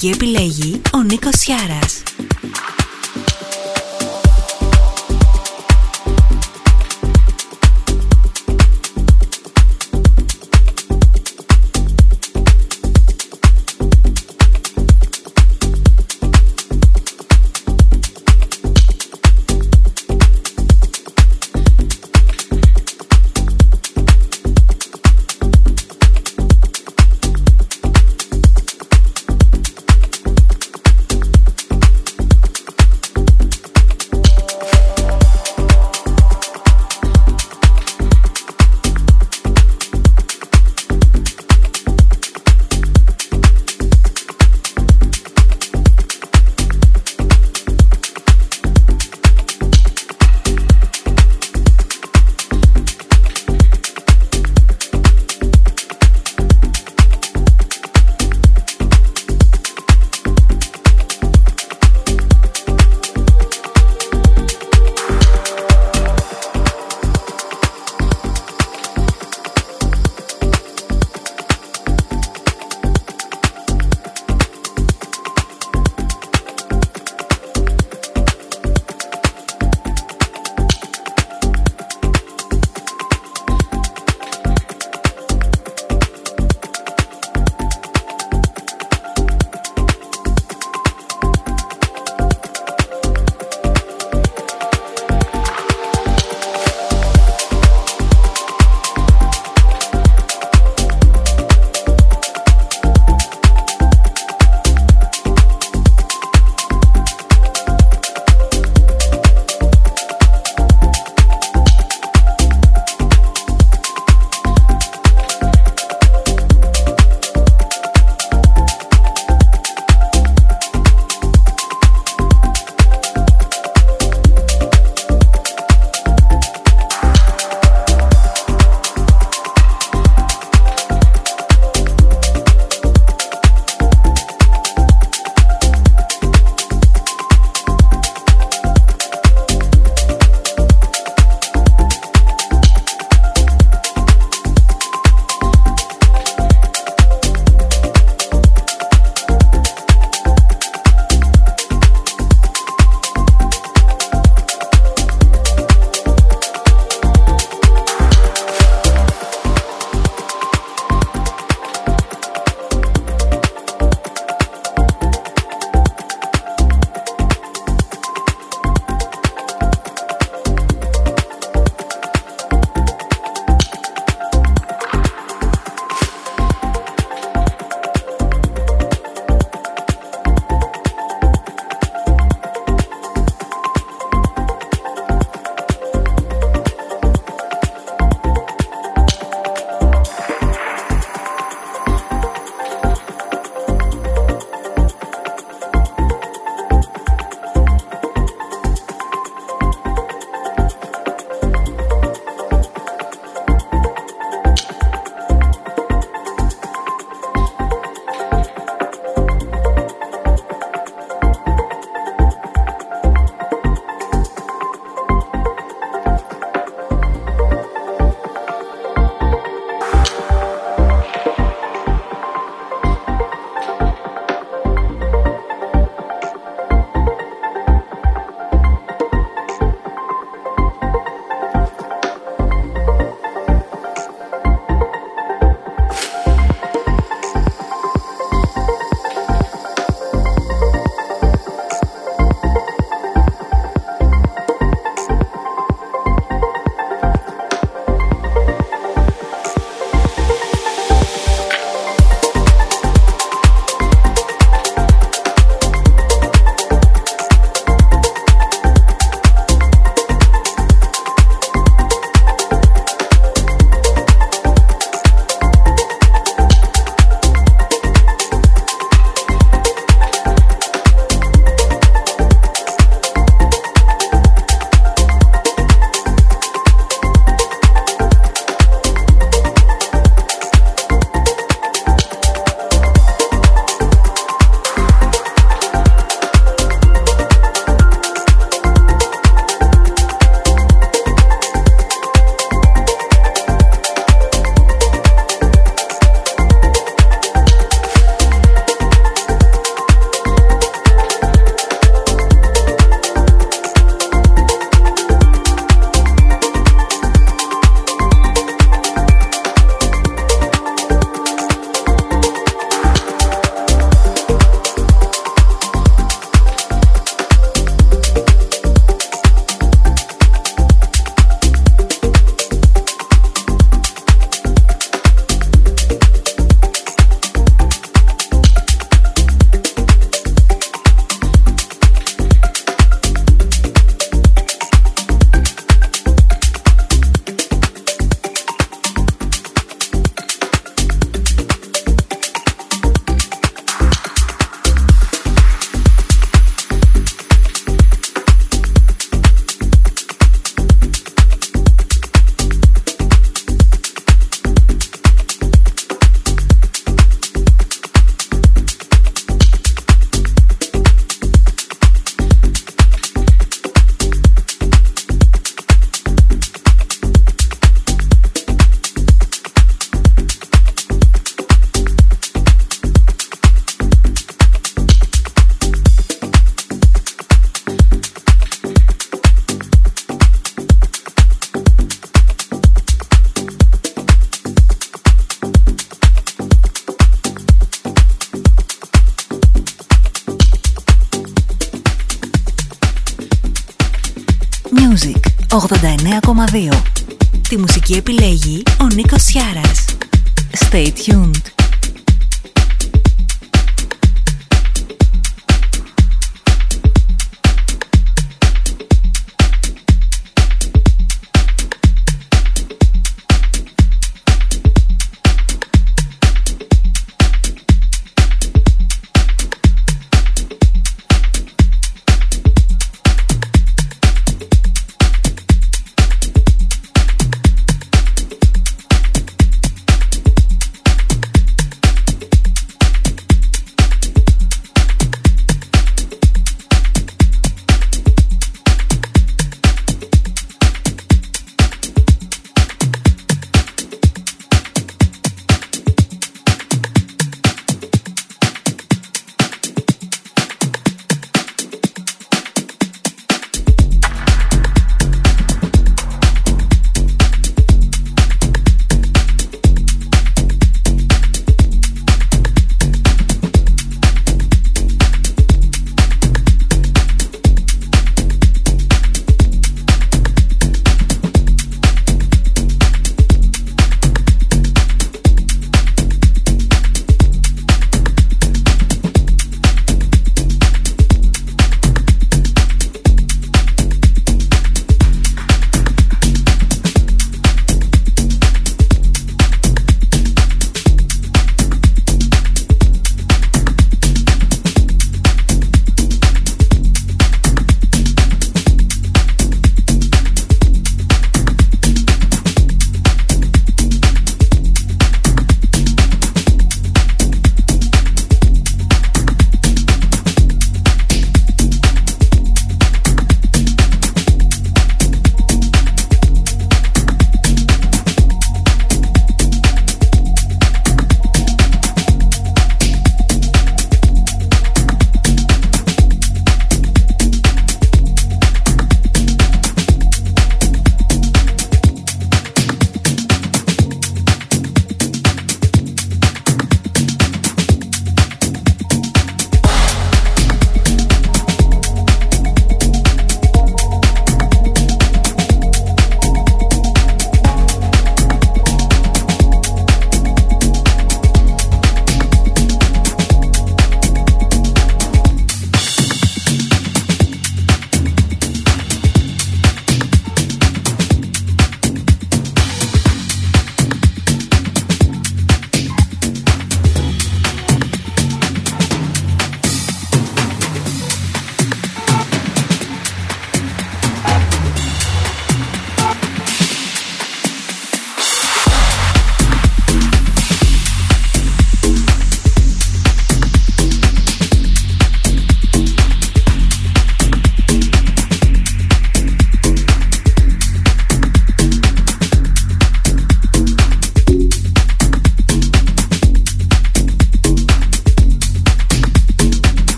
Τη μουσική επιλέγει ο Νίκος Σιάρας.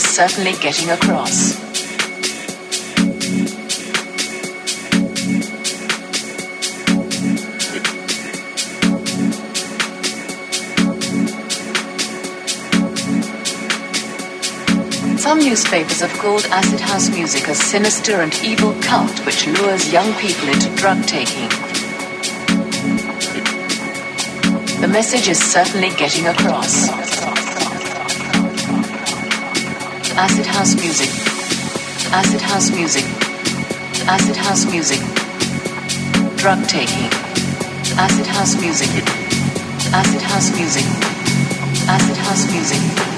Certainly getting across. Some newspapers have called acid house music a sinister and evil cult which lures young people into drug taking. The message is certainly getting across. Acid house music, acid house music, acid house music, drug taking, acid house music, acid house music, acid house music.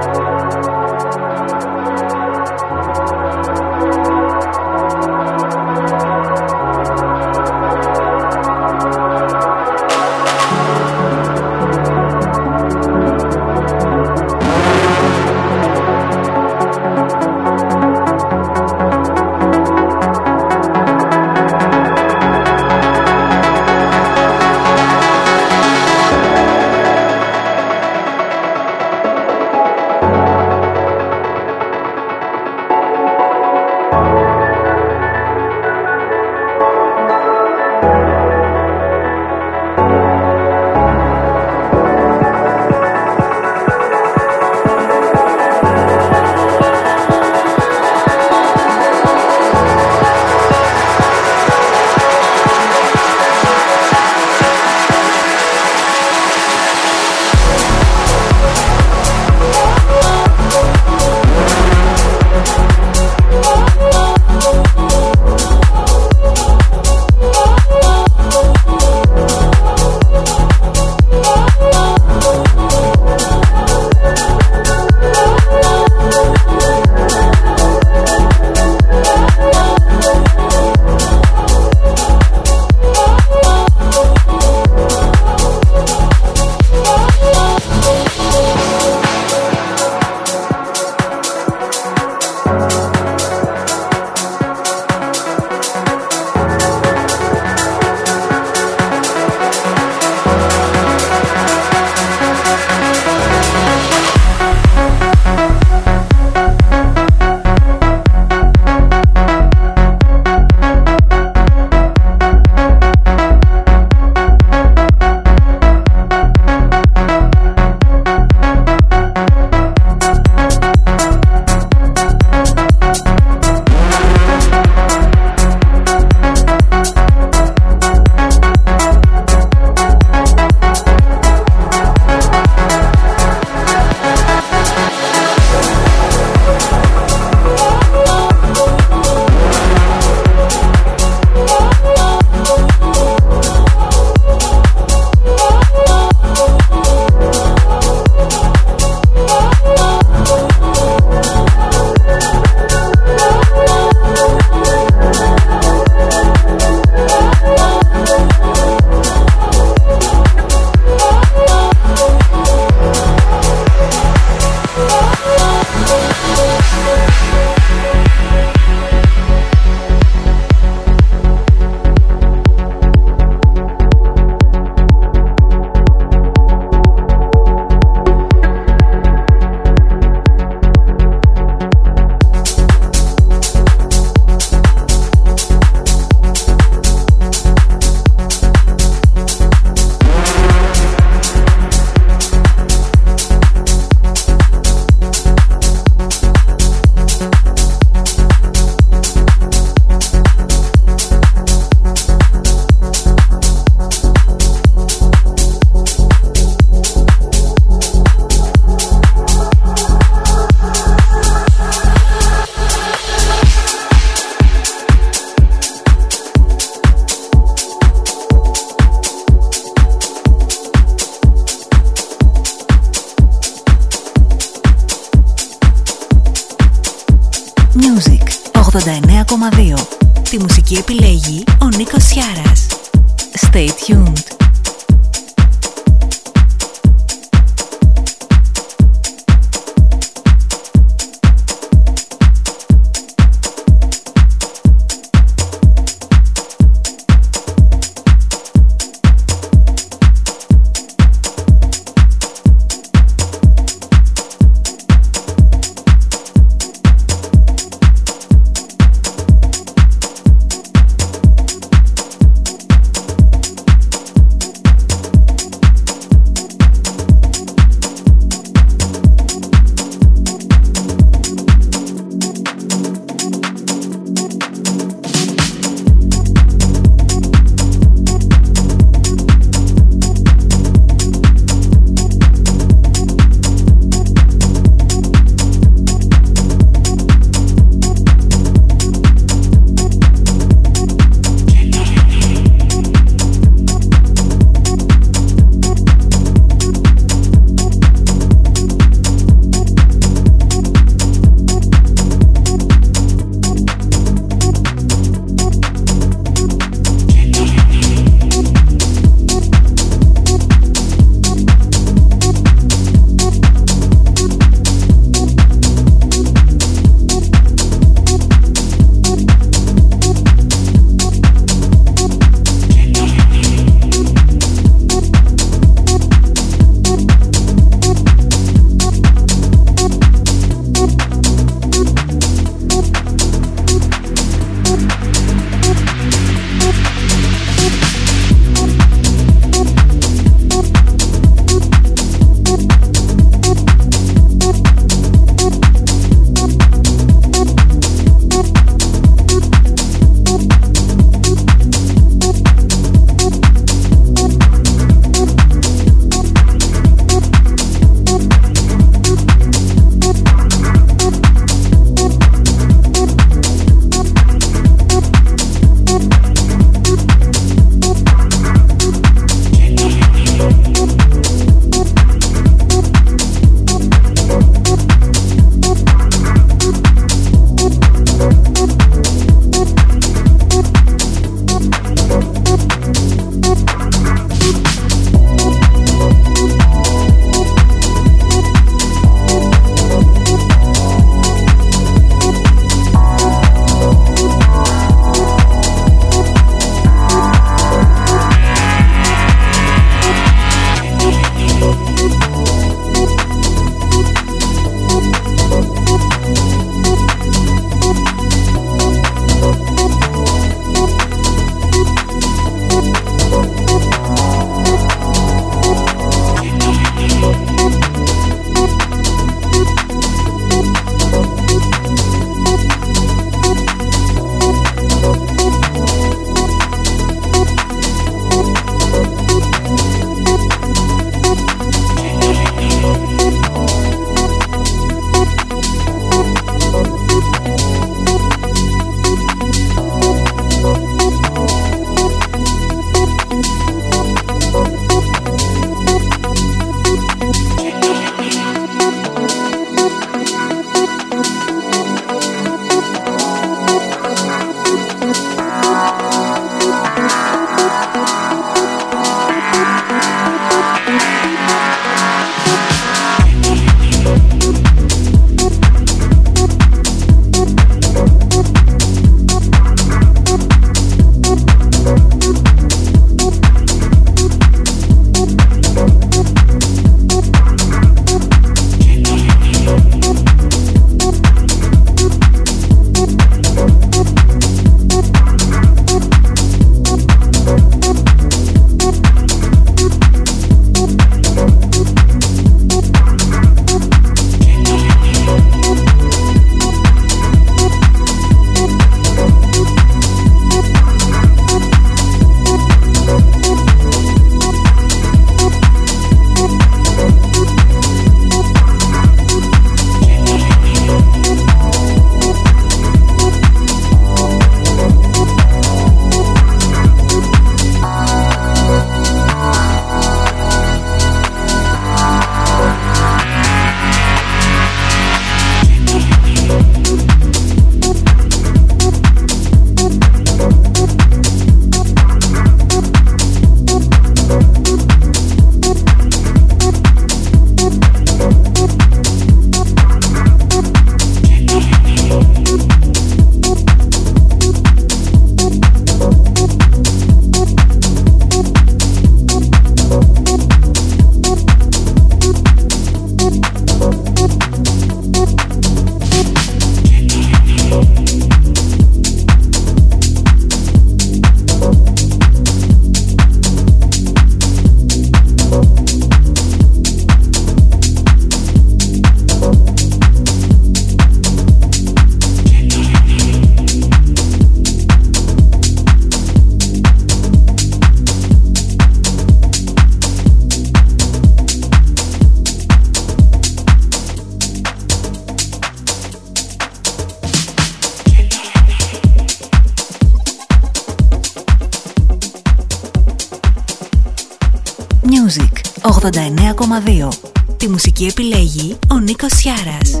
89,2 Τη μουσική επιλέγει ο Νίκος Σιάρας.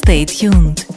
Stay tuned.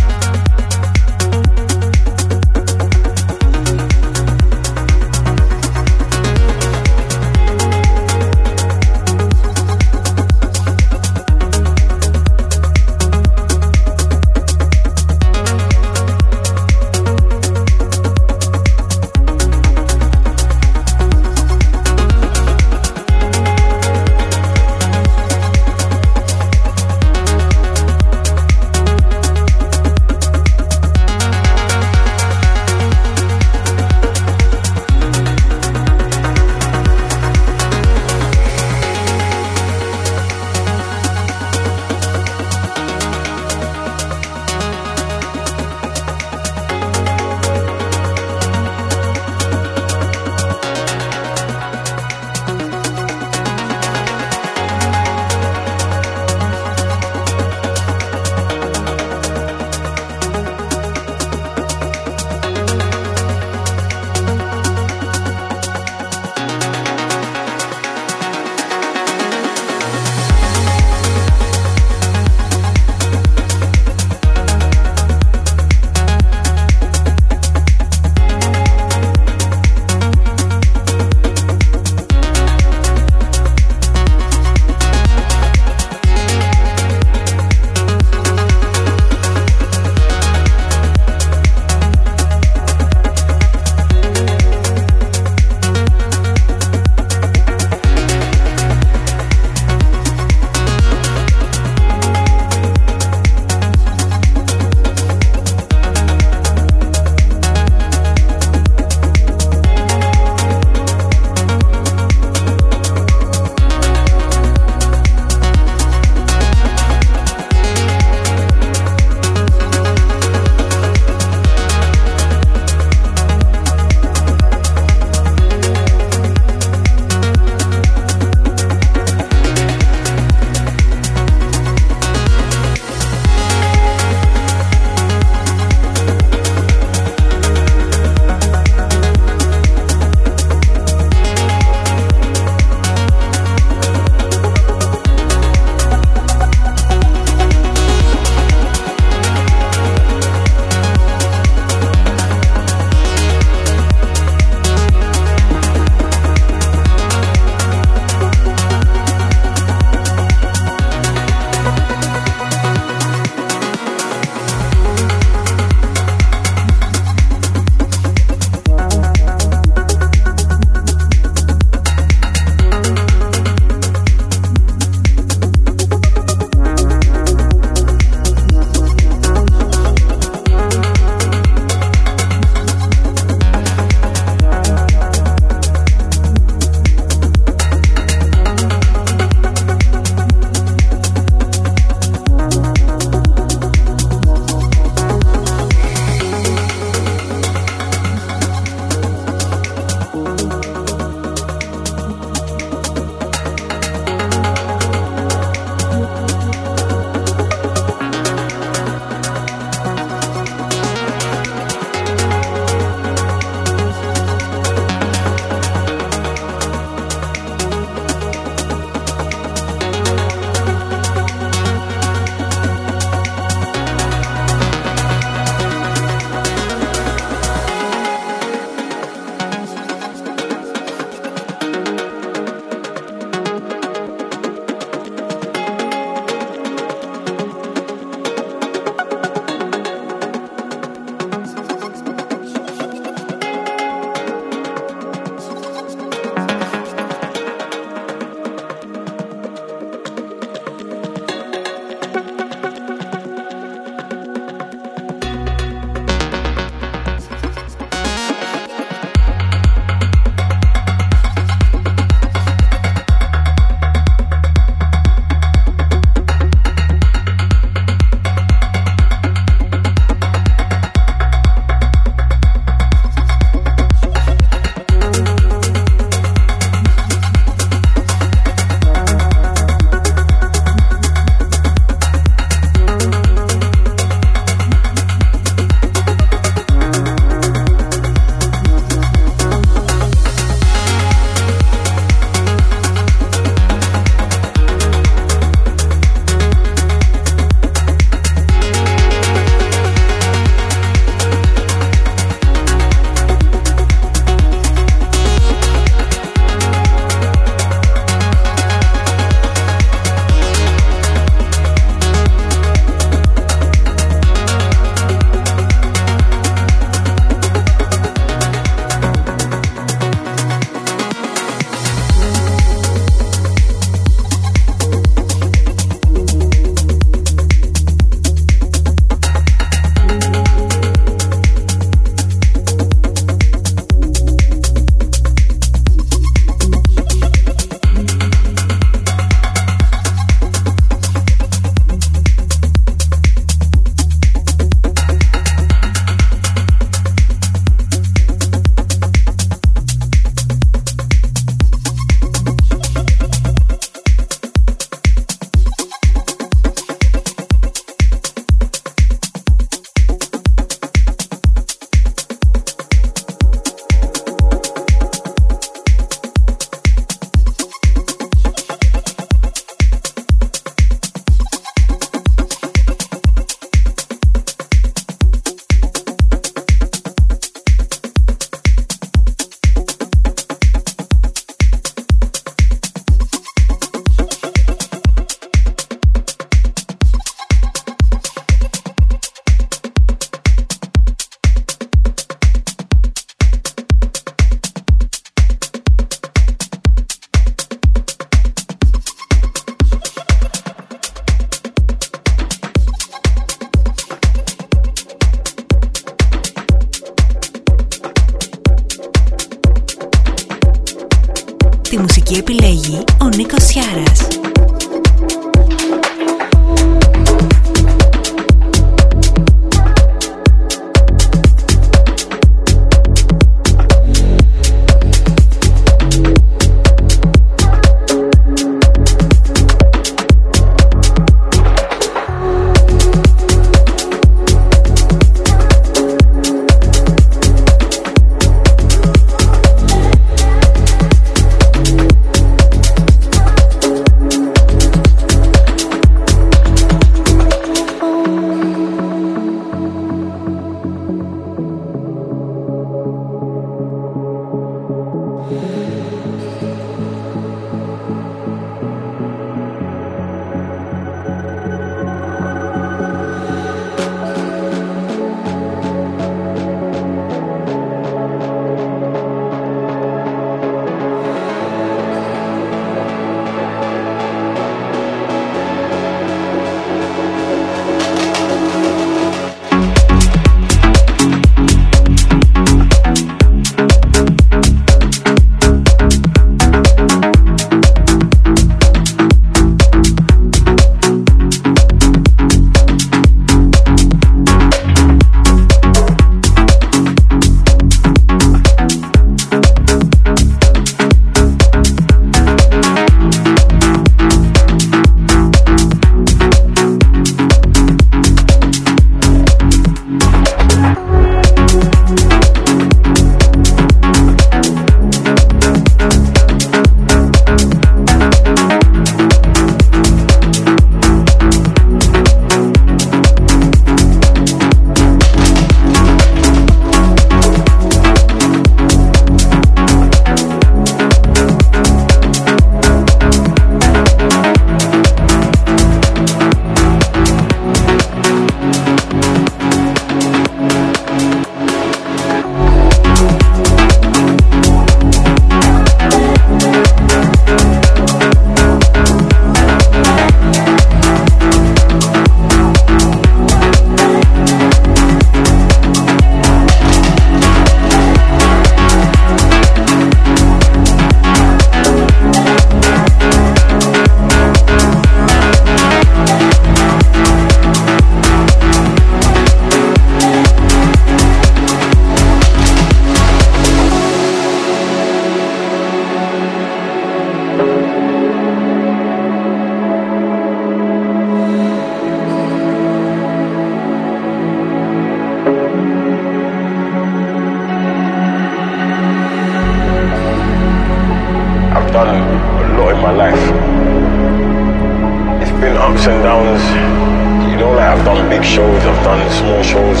big shows, I've done small shows.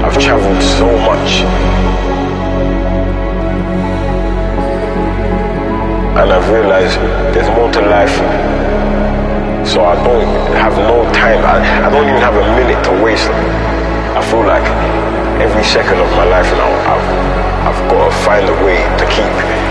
I've traveled so much. And I've realized there's more to life. So I don't have no time. I, I don't even have a minute to waste. I feel like every second of my life now, I've, I've got to find a way to keep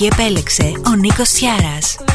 μουσική επέλεξε ο Νίκος Σιάρας.